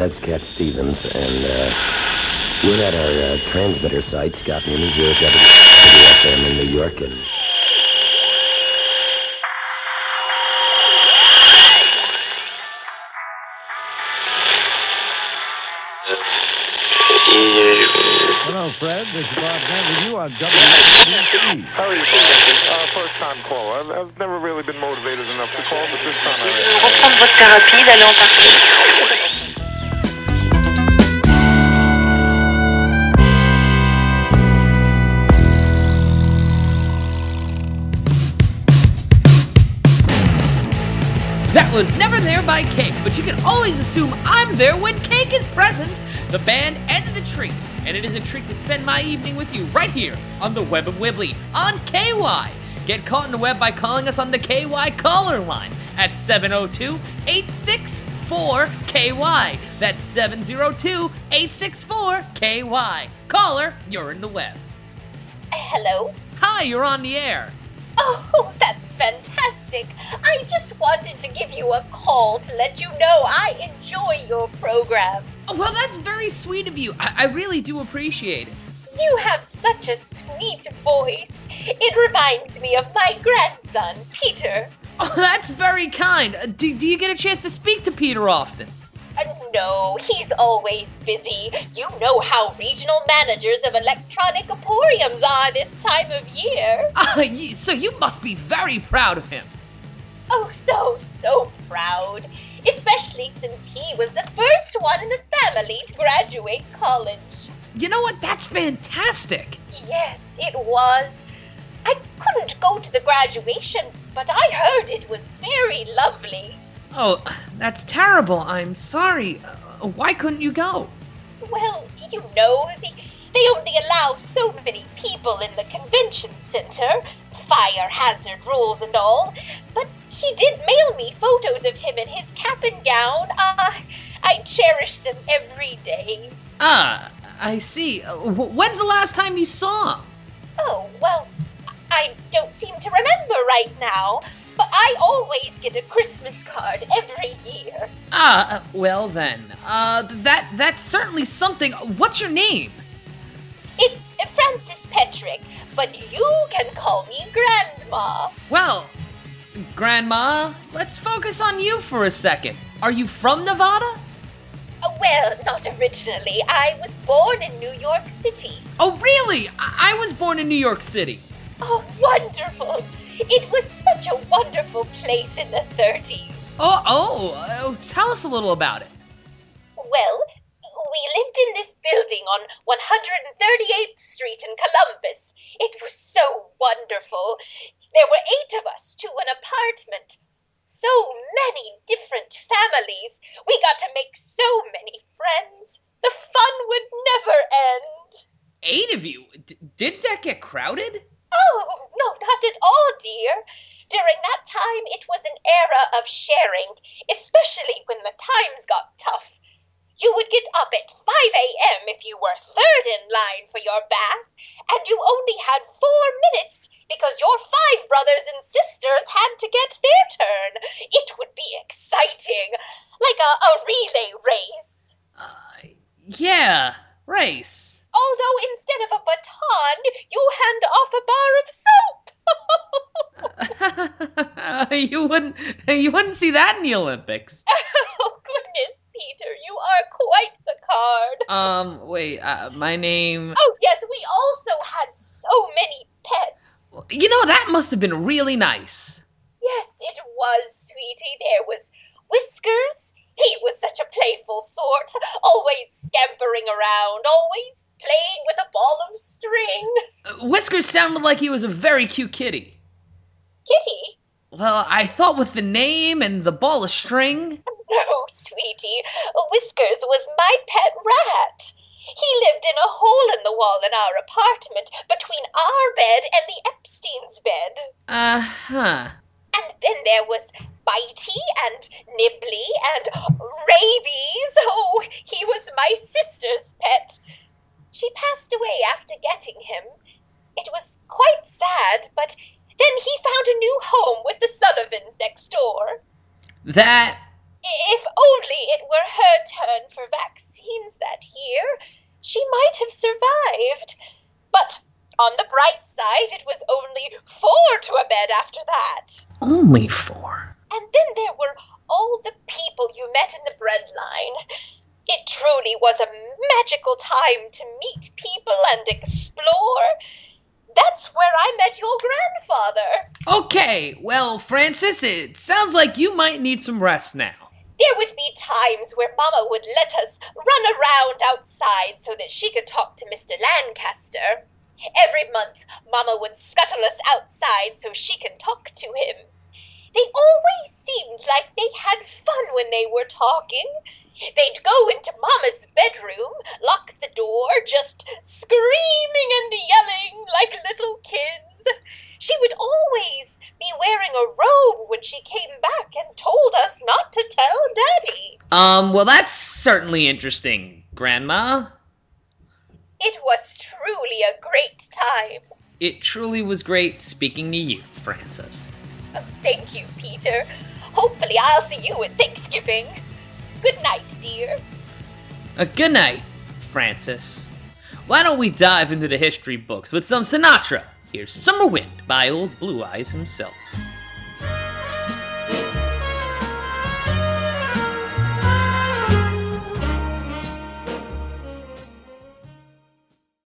That's Cat Stevens, and uh, we're at our uh, transmitter site, Scott Newman, here at WFM in New York, and Hello, Fred. This is Bob Grant with you on WFM. How are you, uh, First time caller. I've, I've never really been motivated enough to call, but this time I am. reprendre votre thérapie, d'aller en partie. That was Never There by Cake, but you can always assume I'm there when Cake is present. The band and the treat, and it is a treat to spend my evening with you right here on the Web of Wibbly on KY. Get caught in the web by calling us on the KY caller line at 702 864 KY. That's 702 864 KY. Caller, you're in the web. Hello? Hi, you're on the air. Oh, that's fantastic. I just wanted to give you a call to let you know I enjoy your program. Oh, well, that's very sweet of you. I, I really do appreciate it. You have such a sweet voice. It reminds me of my grandson, Peter. Oh, that's very kind. Uh, Do, do you get a chance to speak to Peter often? Uh, no, he's always busy. You know how regional managers of electronic emporiums are this time of year. Ah, so you must be very proud of him. Oh, so, so proud. Especially since he was the first one in the family to graduate college. You know what? That's fantastic. Yes, it was. I couldn't go to the graduation, but I heard it was very lovely. Oh, that's terrible. I'm sorry. Uh, why couldn't you go? Well, you know, they, they only allow so many people in the convention center, fire hazard rules and all. But he did mail me photos of him in his cap and gown. Ah, I cherish them every day. Ah, I see. Uh, when's the last time you saw him? Oh, well, I don't seem to remember right now, but I always get a Christmas card every year. Ah, uh, well then. Uh, that that's certainly something. What's your name? Grandma, let's focus on you for a second. Are you from Nevada? Uh, Well, not originally. I was born in New York City. Oh, really? I, I was born in New York City. Oh, wonderful! It was such a wonderful place in the 30s. Oh, oh, uh, tell us a little about it. Well, we lived in this building on 138th Street in Columbus. It was so wonderful. There were eight of us to an apartment. So many different families. We got to make so many friends. The fun would never end. Eight of you? D- did that get crowded? Oh, no, not at all, dear. During that time, it was an era of sharing, especially when the times got tough. You would get up at 5 a.m. if you were third in line for your bath, and you only had four minutes because your five brothers and sisters had to get their turn. It would be exciting, like a, a relay race. Uh, yeah, race. Although instead of a you hand off a bar of soap. you wouldn't you wouldn't see that in the Olympics. oh, goodness, Peter, you are quite the card. Um, wait, uh, my name. oh, yes, we also had so many pets. You know that must have been really nice. Yes, it was, sweetie. There was Whiskers. He was such a playful sort, always scampering around, always playing with a ball of string. Uh, Whiskers sounded like he was a very cute kitty. Kitty? Well, I thought with the name and the ball of string. No, sweetie. Whiskers was my pet rat. He lived in a hole in the wall in our apartment between our bed and the Epstein's bed. Uh huh. That. If only it were her turn for vaccines that year, she might have survived. But on the bright side, it was only four to a bed after that. Only four? And then there were all the people you met in the breadline. It truly was a magical time to meet people and Okay, well, Francis, it sounds like you might need some rest now. There would be times where Mama would let us run around outside so that she could talk to Mr. Lancaster. Every month, Mama would scuttle us outside so she could talk to him. They always seemed like they had fun when they were talking. They'd go into Mama's bedroom, lock the door, just screaming and yelling like little kids. She would always wearing a robe when she came back and told us not to tell Daddy. Um, well, that's certainly interesting, Grandma. It was truly a great time. It truly was great speaking to you, Francis. Oh, Thank you, Peter. Hopefully, I'll see you at Thanksgiving. Good night, dear. Uh, good night, Francis. Why don't we dive into the history books with some Sinatra? Here's Summer Wind by old Blue Eyes himself.